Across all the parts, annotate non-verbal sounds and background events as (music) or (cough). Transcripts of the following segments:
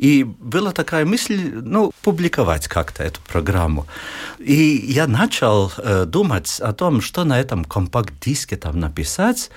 И была такая мысль, ну, публиковать как-то эту программу. И я начал э, думать о том, что на этом компакт-диске там написать.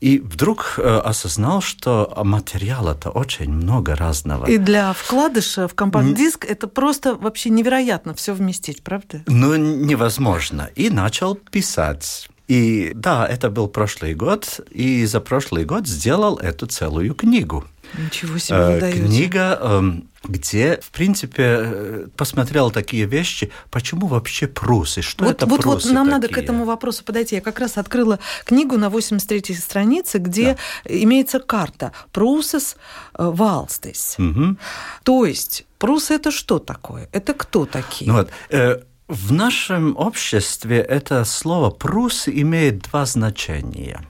И вдруг э, осознал, что материала-то очень много разного. И для вкладыша в компакт-диск это просто вообще невероятно все вместить, правда? Ну, невозможно. И начал писать. И да, это был прошлый год, и за прошлый год сделал эту целую книгу. Ничего себе Э. Книга, эм, где, в принципе, э, посмотрел такие вещи, почему вообще прусы, что Вот, это вот, вот прусы нам надо к такие? этому вопросу подойти. Я как раз открыла книгу на 83-й странице, где имеется карта Прусес э, Валстес. Мгм. То есть прусы это что такое? Это кто такие? Ну вот, э, в нашем обществе это слово «прус» имеет два значения.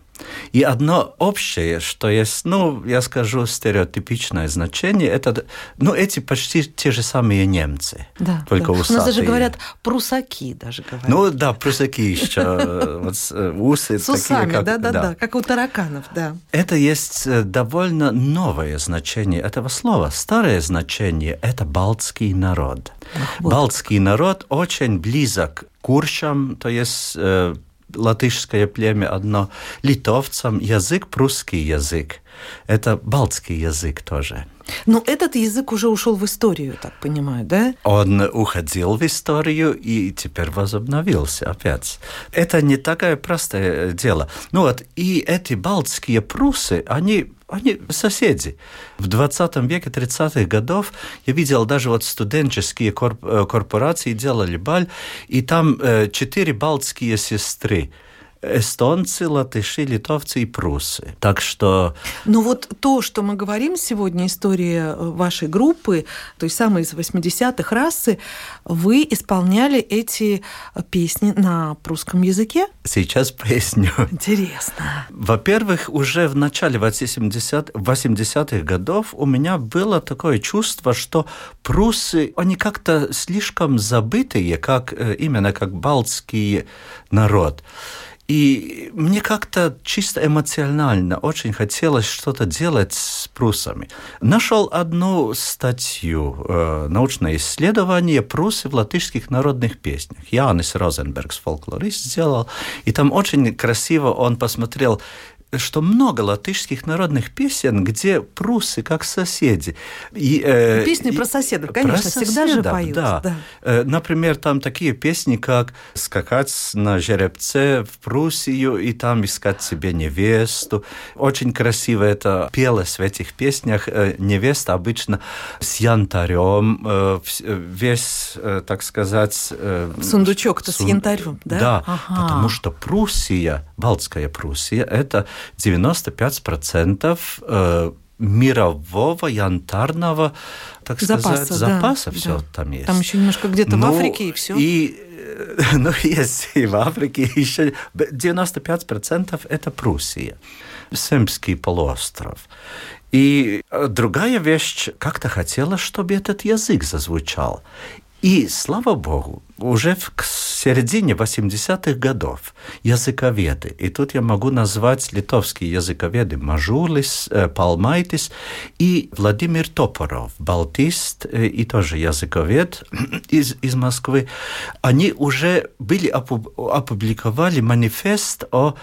И одно общее, что есть, ну, я скажу, стереотипичное значение, это, ну, эти почти те же самые немцы, да, только да. У нас усатые. даже говорят прусаки, даже говорят. Ну да, прусаки еще, э, вот э, усы С такие, усами, как- да, да, да, как у тараканов, да. Это есть э, довольно новое значение этого слова. Старое значение – это балтский народ. вот Балтский народ очень близок к куршам, то есть латышское племя одно, литовцам, язык прусский язык. Это балтский язык тоже. Но этот язык уже ушел в историю, так понимаю, да? Он уходил в историю и теперь возобновился опять. Это не такое простое дело. Ну вот, и эти балтские прусы, они они соседи. В 20 веке, 30-х годов я видел даже вот студенческие э, корпорации делали баль, и там э, четыре балтские сестры. Эстонцы, латыши, литовцы и прусы. Так что Но вот то, что мы говорим сегодня, история э, вашей группы, той самой из 80-х расы, вы исполняли эти песни на прусском языке? сейчас поясню. Интересно. Во-первых, уже в начале 80 80-х годов у меня было такое чувство, что прусы, они как-то слишком забытые, как, э, именно как балтский народ. И мне как-то чисто эмоционально очень хотелось что-то делать с прусами. Нашел одну статью, э, научное исследование «Прусы в латышских народных песнях». Янис Розенбергс, фольклорист, сделал. И там очень красиво он посмотрел что много латышских народных песен, где прусы как соседи. И, э, Песни и- про соседов, конечно, всегда же соседов, поют, Да. да. Э, Например, там такие песни, как «Скакать на жеребце в Пруссию и там искать себе невесту». Очень красиво это пелось в этих песнях. Э, Невеста обычно с янтарем, э, весь, так сказать... Сундучок-то с сун- янтарем, да? Да, Ага. потому что Пруссия, Балтская Пруссия, это 95% э, мирового янтарного, так Запаса, сказать, да, запаса да. все там есть. Там еще немножко где-то в Ну, Африке и все. И, э, (laughs) ну, есть и в Африке еще 95% это Пруссия, Семский полуостров. И э, другая вещь, как-то хотела, чтобы этот язык зазвучал. И, слава богу, уже в середине 80-х годов языковеды, и тут я могу назвать литовские языковеды. Мажулис, э, Палмайтис и Владимир Топоров, балтист э, и тоже языковед (clears throat) из, из Москвы, они уже были опу- опубликовали манифест о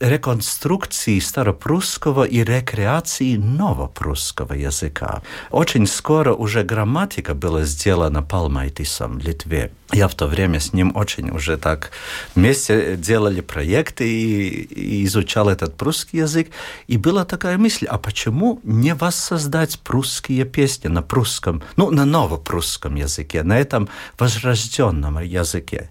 реконструкции старопрусского и рекреации новопрусского языка. Очень скоро уже грамматика была сделана Палмайтисом в Литве. Я в то время с ним очень уже так вместе делали проекты и, и изучал этот прусский язык. И была такая мысль, а почему не воссоздать прусские песни на прусском, ну, на новопрусском языке, на этом возрожденном языке?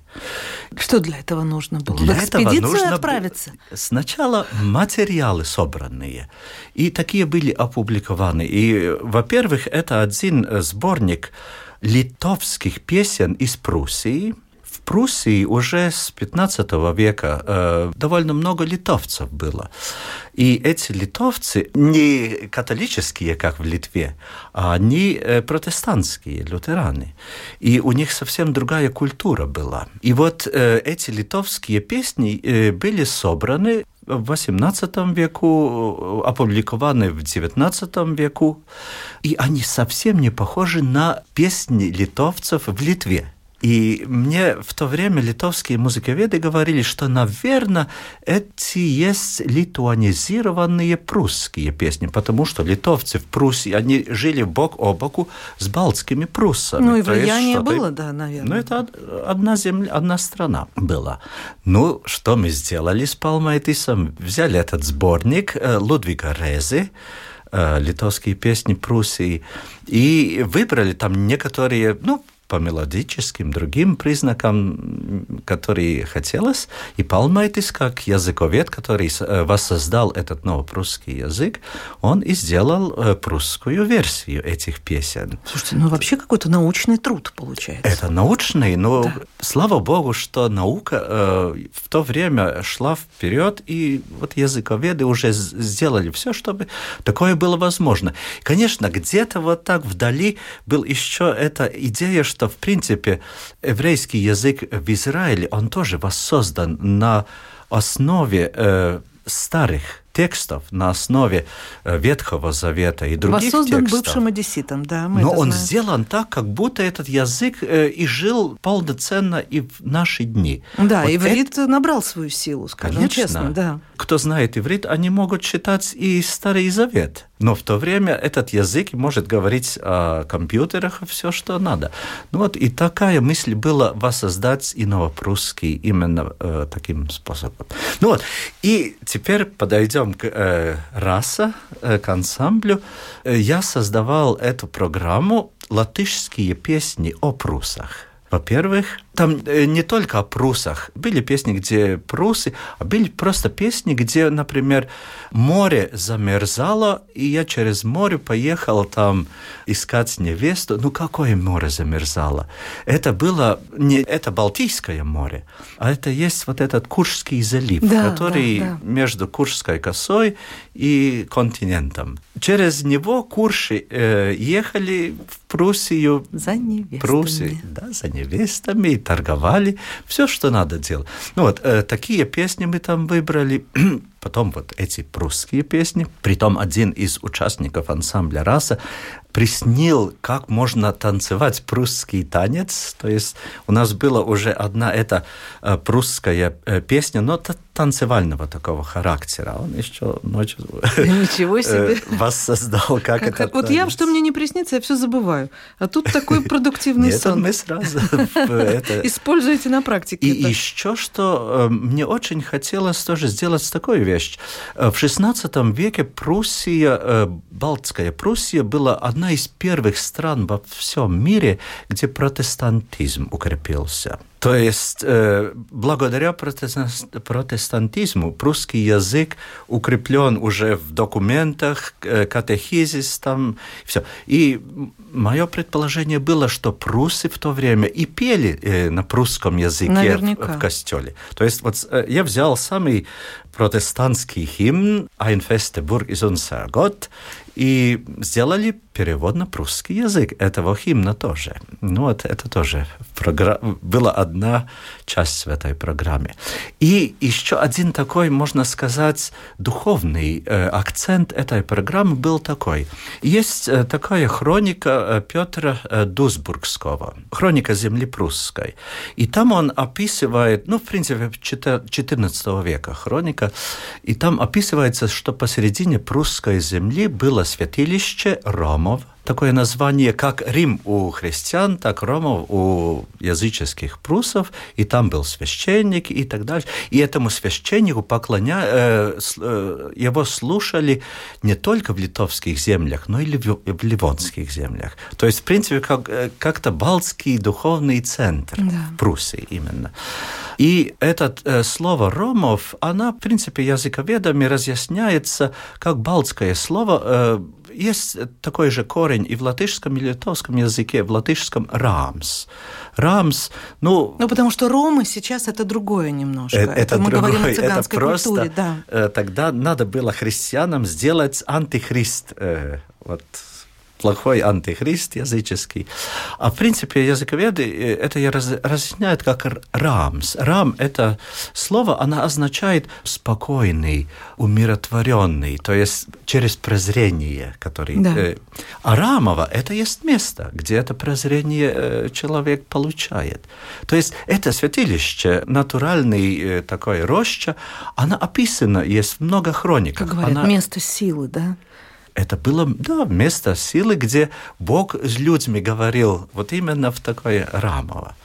Что для этого нужно было? Для в этого нужно отправиться? Сначала материалы собранные, и такие были опубликованы. И, во-первых, это один сборник литовских песен из Пруссии в Пруссии уже с 15 века э, довольно много литовцев было. И эти литовцы не католические, как в Литве, а они э, протестантские, лютераны. И у них совсем другая культура была. И вот э, эти литовские песни э, были собраны в XVIII веку, опубликованы в XIX веку, и они совсем не похожи на песни литовцев в Литве. И мне в то время литовские музыковеды говорили, что, наверное, эти есть литуанизированные прусские песни, потому что литовцы в Пруссии, они жили бок о боку с балтскими пруссами. Ну и влияние было, да, наверное. Ну это одна земля, одна страна была. Ну, что мы сделали с Палмайтисом? Взяли этот сборник э, Лудвига Резы, э, литовские песни Пруссии, и выбрали там некоторые, ну, по мелодическим, другим признакам, которые хотелось. И Палмайтис, как языковед, который э, воссоздал этот новопрусский язык, он и сделал э, прусскую версию этих песен. Слушайте, ну вообще какой-то научный труд получается. Это научный, но да. слава богу, что наука э, в то время шла вперед, и вот языковеды уже сделали все, чтобы такое было возможно. Конечно, где-то вот так вдали был еще эта идея, что что, в принципе, еврейский язык в Израиле, он тоже воссоздан на основе э, старых текстов на основе э, Ветхого Завета и других Воссоздан текстов. бывшим одесситом, да. Мы Но он знаем. сделан так, как будто этот язык э, и жил полноценно и в наши дни. Да, вот иврит это... набрал свою силу, скажем Конечно. честно. Да. Кто знает иврит, они могут читать и Старый Завет. Но в то время этот язык может говорить о компьютерах все, что надо. Ну вот и такая мысль была воссоздать и новопрусский именно э, таким способом. Ну вот, и теперь подойдем к э, раса, э, к ансамблю, э, я создавал эту программу «Латышские песни о прусах». Во-первых, там э, не только о прусах. Были песни, где прусы, а были просто песни, где, например, море замерзало, и я через море поехал там искать невесту. Ну, какое море замерзало? Это было не это Балтийское море, а это есть вот этот Куршский залив, да, который да, да. между Куршской косой и континентом. Через него курши э, ехали в Пруссию. За невестами. Пруссию, да, за невестами, торговали, все, что надо делать. Ну вот, э, такие песни мы там выбрали. (clears throat) Потом вот эти прусские песни. Притом один из участников ансамбля «Раса» приснил, как можно танцевать прусский танец. То есть у нас была уже одна эта э, прусская э, песня, но танцевального такого характера. Он еще ночью (laughs) Ничего себе. воссоздал, как, как это. Вот я, что мне не приснится, я все забываю. А тут такой продуктивный Нет, сон. мы сразу (laughs) Используете на практике. И еще что мне очень хотелось тоже сделать такую вещь. В XVI веке Пруссия, Балтская Пруссия была одна из первых стран во всем мире, где протестантизм укрепился. То есть, э, благодаря протестантизму прусский язык укреплен уже в документах, э, катехизис там, все. И мое предположение было, что прусы в то время и пели э, на прусском языке в, в костеле. То есть, вот э, я взял самый протестантский гимн «Ein feste Burg ist unser Gott» и сделали перевод на прусский язык этого гимна тоже. Ну вот это тоже была одна часть в этой программе. И еще один такой, можно сказать, духовный э, акцент этой программы был такой. Есть э, такая хроника э, Петра э, Дусбургского, хроника земли прусской. И там он описывает, ну, в принципе, 14 века хроника, и там описывается, что посередине прусской земли было святилище Ромов, такое название, как Рим у христиан, так Ромов у языческих прусов, и там был священник и так далее. И этому священнику поклоня... Э, э, его слушали не только в литовских землях, но и в ливонских землях. То есть, в принципе, как, э, как-то балтский духовный центр да. Пруссии именно. И это э, слово «ромов», она, в принципе, языковедами разъясняется как балтское слово, э, есть такой же корень и в латышском, и литовском языке. В латышском «рамс». «Рамс», ну... Ну, потому что ромы сейчас это другое немножко. Это, это мы другое, говорим о цыганской это просто, культуре, да. Э, тогда надо было христианам сделать антихрист. Э, вот плохой антихрист языческий. А в принципе языковеды э, это разъясняют как рамс. Рам – это слово, оно означает спокойный, умиротворенный, то есть через презрение, который... Да. Э, а рамово – это есть место, где это презрение э, человек получает. То есть это святилище, натуральный такой роща, она описана, есть много хроник. Как говорят, она... место силы, да? Это было да, место силы, где Бог с людьми говорил вот именно в такое рамово.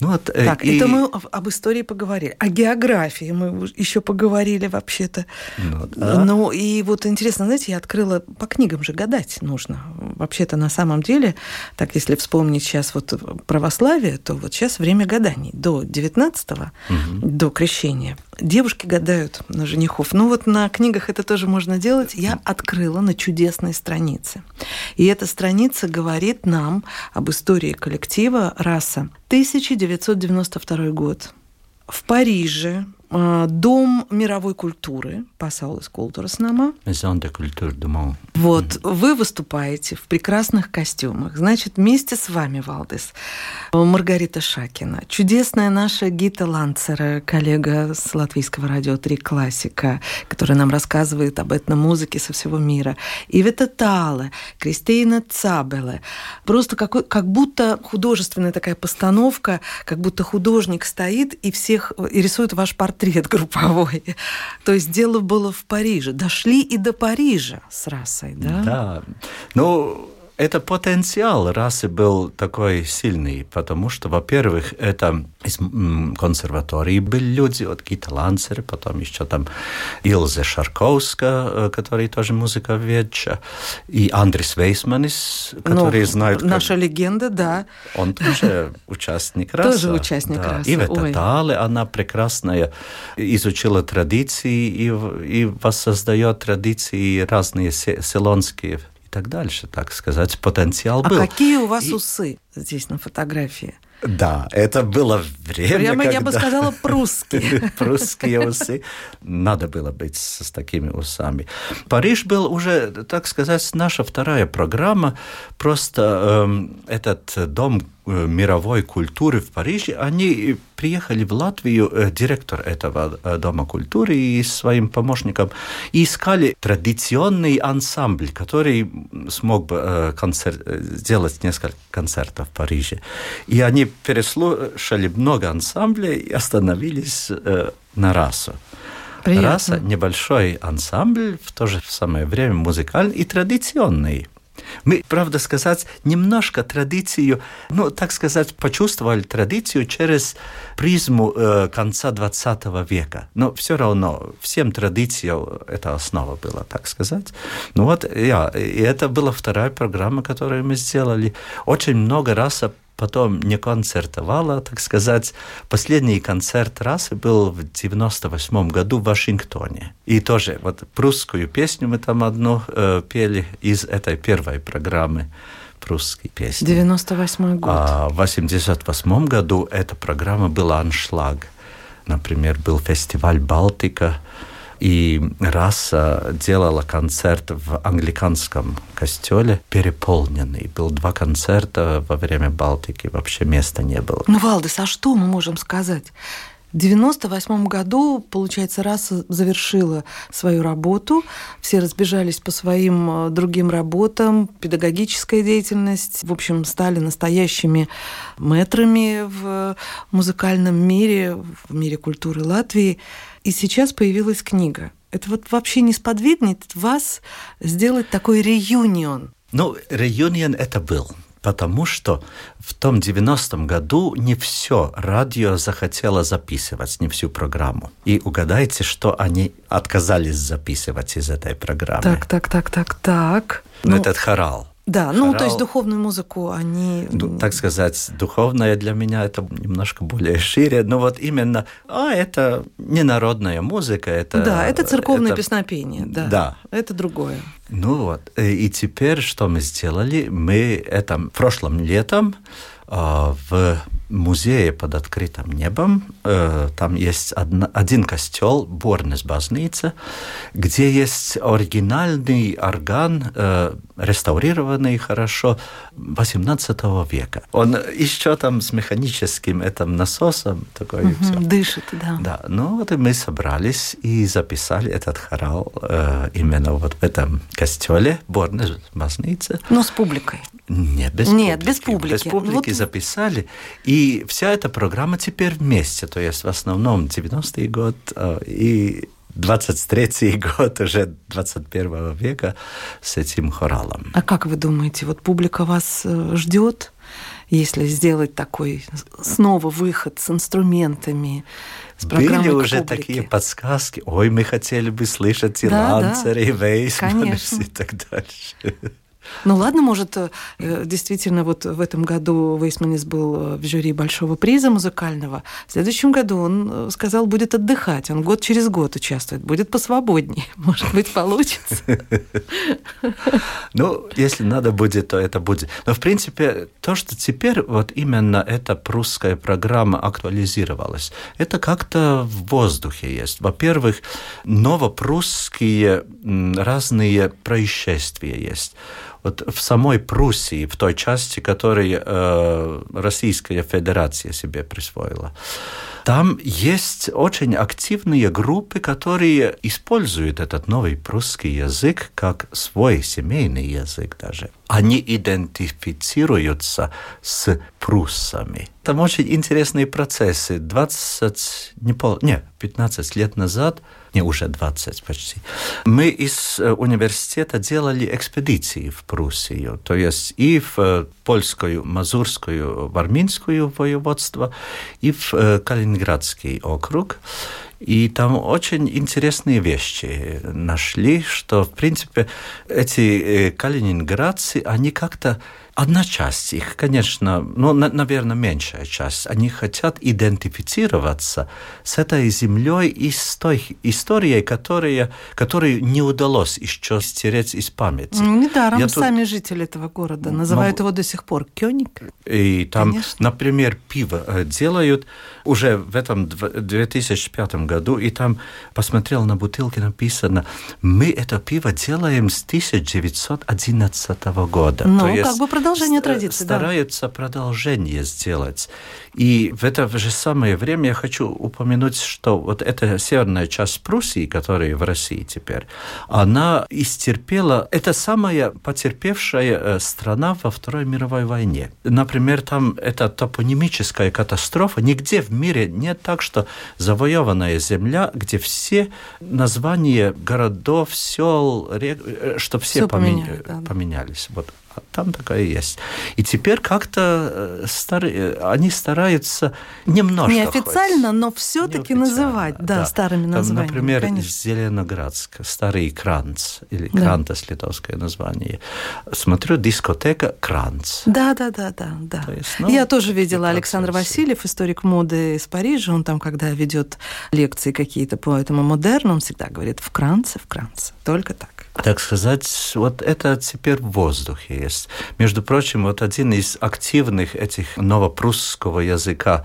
Ну, вот, э, так, и... это мы об истории поговорили. О географии мы еще поговорили вообще-то. Ну, да. ну и вот интересно, знаете, я открыла, по книгам же гадать нужно. Вообще-то на самом деле, так если вспомнить сейчас вот православие, то вот сейчас время гаданий. До 19-го, угу. до крещения, девушки гадают на женихов. Ну вот на книгах это тоже можно делать. Я открыла на чудесной странице. И эта страница говорит нам об истории коллектива «Раса». 1992 год. В Париже Дом мировой культуры. Maison de culture du monde. Вот, вы выступаете в прекрасных костюмах. Значит, вместе с вами, Валдес, Маргарита Шакина, чудесная наша Гита Ланцера, коллега с латвийского радио «Три классика», которая нам рассказывает об этномузыке со всего мира. Ивета Тала, Кристина Цабеле. Просто какой, как будто художественная такая постановка, как будто художник стоит и всех и рисует ваш портрет портрет групповой. То есть дело было в Париже. Дошли и до Парижа с расой, да? Да. Ну, это потенциал расы был такой сильный, потому что, во-первых, это из консерватории были люди, вот Гита Ланцер, потом еще там Илзе Шарковска, э, который тоже музыковедча, и Андрис Вейсманис, который ну, знает... Наша как... легенда, да. Он тоже участник (laughs) расы. Тоже участник да. расы. Ивета Тале, она прекрасная, изучила традиции и, и воссоздает традиции разные селонские так дальше, так сказать, потенциал а был. А какие у вас и... усы здесь на фотографии? Да, это было время, Прямо когда... я бы сказала прусские. (laughs) Прусские усы. Надо было быть с такими усами. Париж был уже, так сказать, наша вторая программа. Просто э, этот дом мировой культуры в Париже, они приехали в Латвию, э, директор этого э, Дома культуры и своим помощником, и искали традиционный ансамбль, который смог бы концерт, сделать несколько концертов в Париже. И они переслушали много ансамблей и остановились на расу. Приятно. Раса – небольшой ансамбль, в то же самое время музыкальный и традиционный. Мы, правда сказать, немножко традицию, ну, так сказать, почувствовали традицию через призму э, конца 20 века. Но все равно всем традициям это основа была, так сказать. Ну вот, я, и это была вторая программа, которую мы сделали. Очень много раз потом не концертовала, так сказать. Последний концерт расы был в 98 году в Вашингтоне. И тоже вот прусскую песню мы там одну э, пели из этой первой программы прусской песни. 98 год. А в 88 году эта программа была «Аншлаг». Например, был фестиваль «Балтика», и раса делала концерт в англиканском костеле, переполненный. Был два концерта во время Балтики, вообще места не было. Ну, Валдес, а что мы можем сказать? В 1998 году, получается, раса завершила свою работу, все разбежались по своим э, другим работам, педагогическая деятельность, в общем, стали настоящими метрами в музыкальном мире, в мире культуры Латвии. И сейчас появилась книга. Это вот вообще не сподвигнет вас сделать такой реюнион? Ну, реюнион это был потому что в том 90-м году не все радио захотело записывать, не всю программу. И угадайте, что они отказались записывать из этой программы. Так, так, так, так, так. Ну, этот хорал. Да, ну хорал. то есть духовную музыку они... Ну, так сказать, духовная для меня это немножко более шире, но вот именно, а это не народная музыка, это... Да, это церковное это... песнопение, да. Да. Это другое. Ну вот, э, и теперь что мы сделали? Мы это прошлым летом а, в музее под открытым небом. Э, там есть один костел, Борнес Базница, где есть оригинальный орган, э, реставрированный хорошо, 18 века. Он еще там с механическим этим насосом такой. Угу, все. Дышит, да. Да, ну вот и мы собрались и записали этот хорал э, именно вот в этом костеле Борнес Базница. Но с публикой. Нет, без Нет, публики. без публики. Без публики вот... записали. И вся эта программа теперь вместе. То есть в основном 90-й год э, и 23-й (laughs) год уже 21 века с этим хоралом. А как вы думаете, вот публика вас э, ждет, если сделать такой снова выход с инструментами, с Были уже публики. такие подсказки. Ой, мы хотели бы слышать и да, Ланцер, да. и Вейсман, и так дальше. (laughs) Ну ладно, может, э, действительно, вот в этом году Вейсманис был э, в жюри Большого приза музыкального. В следующем году он э, сказал, будет отдыхать. Он год через год участвует, будет посвободнее. (laughs) Может быть, получится. Ну, если надо будет, то это будет. Но, в принципе, то, что теперь вот именно эта прусская программа актуализировалась, это как-то в воздухе есть. Во-первых, новопрусские разные происшествия есть вот в самой Пруссии, в той части, которую э, Российская Федерация себе присвоила, там есть очень активные группы, которые используют этот новый прусский язык как свой семейный язык даже. Они идентифицируются с пруссами. Там очень интересные процессы. 20, не, пол, не 15 лет назад – не уже 20 почти. Мы из э, университета делали экспедиции в Пруссию, то есть и в э, польскую, мазурскую, в армянскую воеводство, и в э, Калининградский округ. И там очень интересные вещи нашли, что, в принципе, эти калининградцы, они как-то Одна часть их, конечно, ну, на, наверное, меньшая часть, они хотят идентифицироваться с этой землей и с той историей, которая, которую не удалось еще стереть из памяти. Ну, недаром Я сами тут... жители этого города называют могу... его до сих пор Кёник. И там, конечно. например, пиво э, делают уже в этом 2005 году, и там посмотрел на бутылке, написано, мы это пиво делаем с 1911 года. Ну, То есть как бы продолжение традиции, стараются да. продолжение сделать. И в это же самое время я хочу упомянуть, что вот эта северная часть Пруссии, которая в России теперь, она истерпела, это самая потерпевшая э, страна во Второй мировой войне. Например, там эта топонимическая катастрофа, нигде в мире нет так, что завоеванная земля, где все названия городов, сел, рек, э, что все, все поменя... да. поменялись. Вот там такая есть. И теперь как-то э, стар... они стараются немножко... Неофициально, хоть. но все-таки называть, да, да, старыми названиями. Там, например, конечно. Зеленоградск, старый Кранц, или да. Крантас литовское название. Смотрю, дискотека Кранц. Да, да, да, да. да. есть, ну, Я тоже видела Александр Васильев, историк моды из Парижа. Он там, когда ведет лекции какие-то по этому модерну, он всегда говорит в Кранце, в Кранце. Только так так сказать, вот это теперь в воздухе есть. Между прочим, вот один из активных этих новопрусского языка,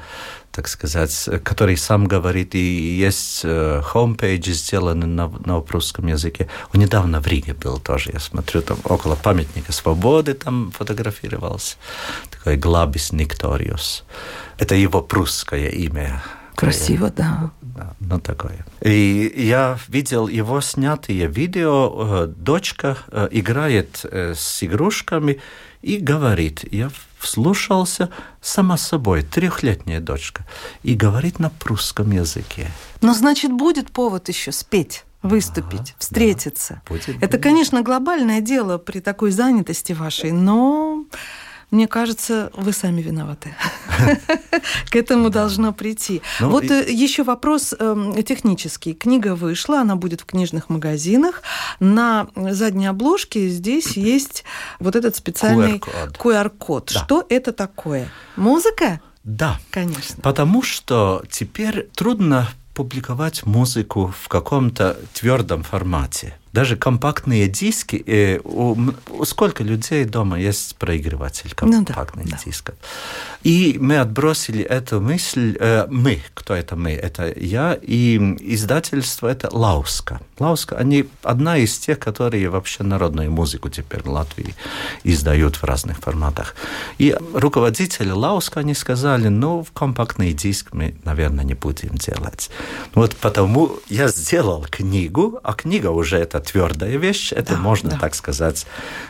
так сказать, который сам говорит, и есть хомпейджи, сделаны на новопрусском языке. Он недавно в Риге был тоже, я смотрю, там около памятника свободы там фотографировался. Такой Глабис Никториус. Это его прусское имя. Красиво, да. да. Ну, такое. И я видел его снятые видео. Э, дочка э, играет э, с игрушками и говорит, я вслушался сама собой, трехлетняя дочка, и говорит на прусском языке. Ну, значит, будет повод еще спеть выступить, ага, встретиться. Да, будет, Это, конечно, глобальное дело при такой занятости вашей, но мне кажется, вы сами виноваты. (laughs) к этому должно прийти. Ну, вот и... еще вопрос эм, технический. Книга вышла, она будет в книжных магазинах. На задней обложке здесь есть вот этот специальный QR-код. Что это такое? Музыка? Да. Конечно. Потому что теперь трудно публиковать музыку в каком-то твердом формате. Даже компактные диски. Э, у, у сколько людей дома есть проигрыватель компактных ну, да, дисков? Да. И мы отбросили эту мысль. Э, мы, кто это мы? Это я и издательство это Лауска. Лауска, они одна из тех, которые вообще народную музыку теперь в Латвии издают в разных форматах. И руководители Лауска, они сказали, ну, в компактный диск мы, наверное, не будем делать. Вот потому я сделал книгу, а книга уже это твердая вещь, это да, можно, да. так сказать,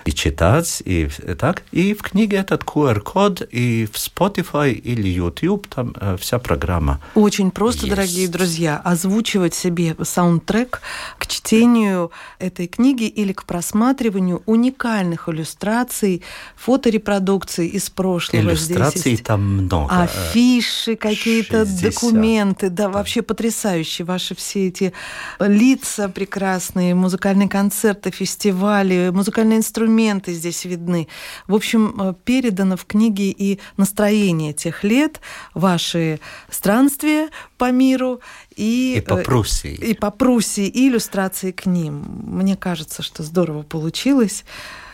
и читать, и так. И в книге этот QR-код, и в Spotify или YouTube, там э, вся программа. Очень просто, есть. дорогие друзья, озвучивать себе саундтрек к чтению этой книги или к просматриванию уникальных иллюстраций, фоторепродукций из прошлого. Иллюстраций там много. Афиши, какие-то документы, да, да, вообще потрясающие ваши все эти лица прекрасные, музыкальные музыкальные концерты, фестивали, музыкальные инструменты здесь видны. В общем, э, передано в книге и настроение тех лет, ваши странствия по миру и, и по э, Пруссии. И по Пруссии, и иллюстрации к ним. Мне кажется, что здорово получилось.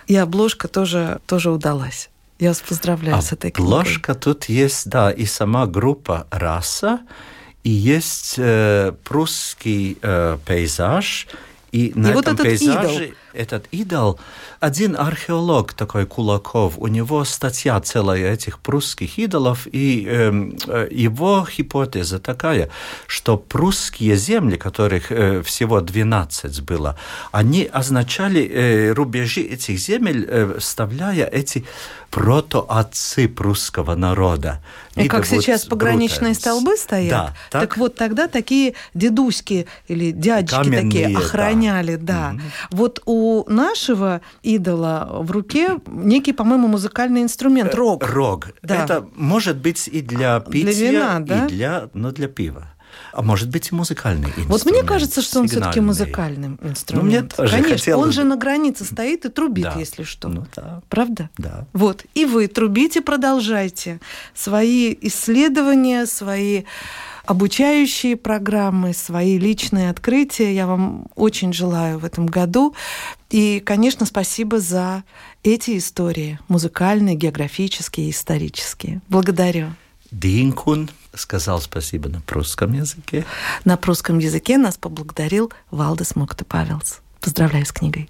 И обложка тоже, тоже удалась. Я вас поздравляю а с этой книгой. Обложка тут есть, да, и сама группа «Раса», и есть э, прусский э, пейзаж, и, и на вот этом этот пейзаже идол. Этот идол, один археолог такой Кулаков, у него статья целая этих прусских идолов, и эм, э, его гипотеза такая, что прусские земли, которых э, всего 12 было, они означали э, рубежи этих земель, э, вставляя эти протоотцы прусского народа. И как сейчас пограничные брутальность. столбы стоят, да, так, так вот тогда такие дедуськи или дядечки Каменные, такие охраняли, да. да. Угу. Вот у нашего идола в руке некий, по-моему, музыкальный инструмент э, рог. Рог. Да. Это может быть и для питья, для вина, да? и для, но для пива. А может быть и музыкальный инструмент. Вот мне кажется, что он все-таки музыкальным инструментом. Ну, мне тоже Конечно, хотелось... он же на границе стоит и трубит, да. если что. Ну, да. Правда? Да. Вот. И вы трубите, продолжайте свои исследования, свои обучающие программы, свои личные открытия. Я вам очень желаю в этом году. И, конечно, спасибо за эти истории, музыкальные, географические, исторические. Благодарю. Динкун сказал спасибо на прусском языке. На прусском языке нас поблагодарил Валдес Мокта Павелс. Поздравляю с книгой.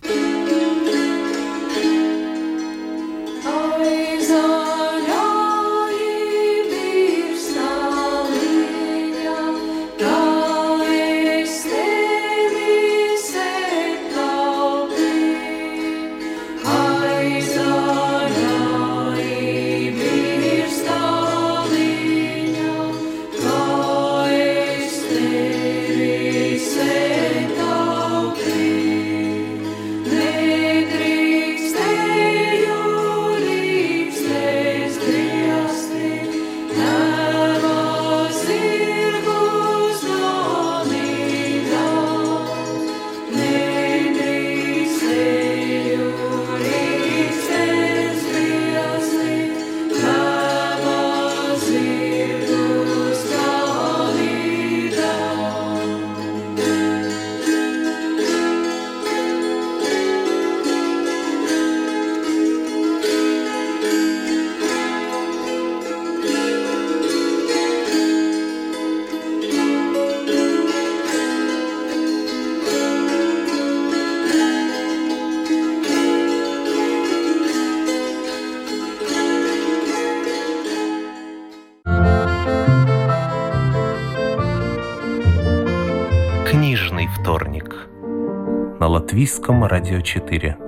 Латвийском радио 4.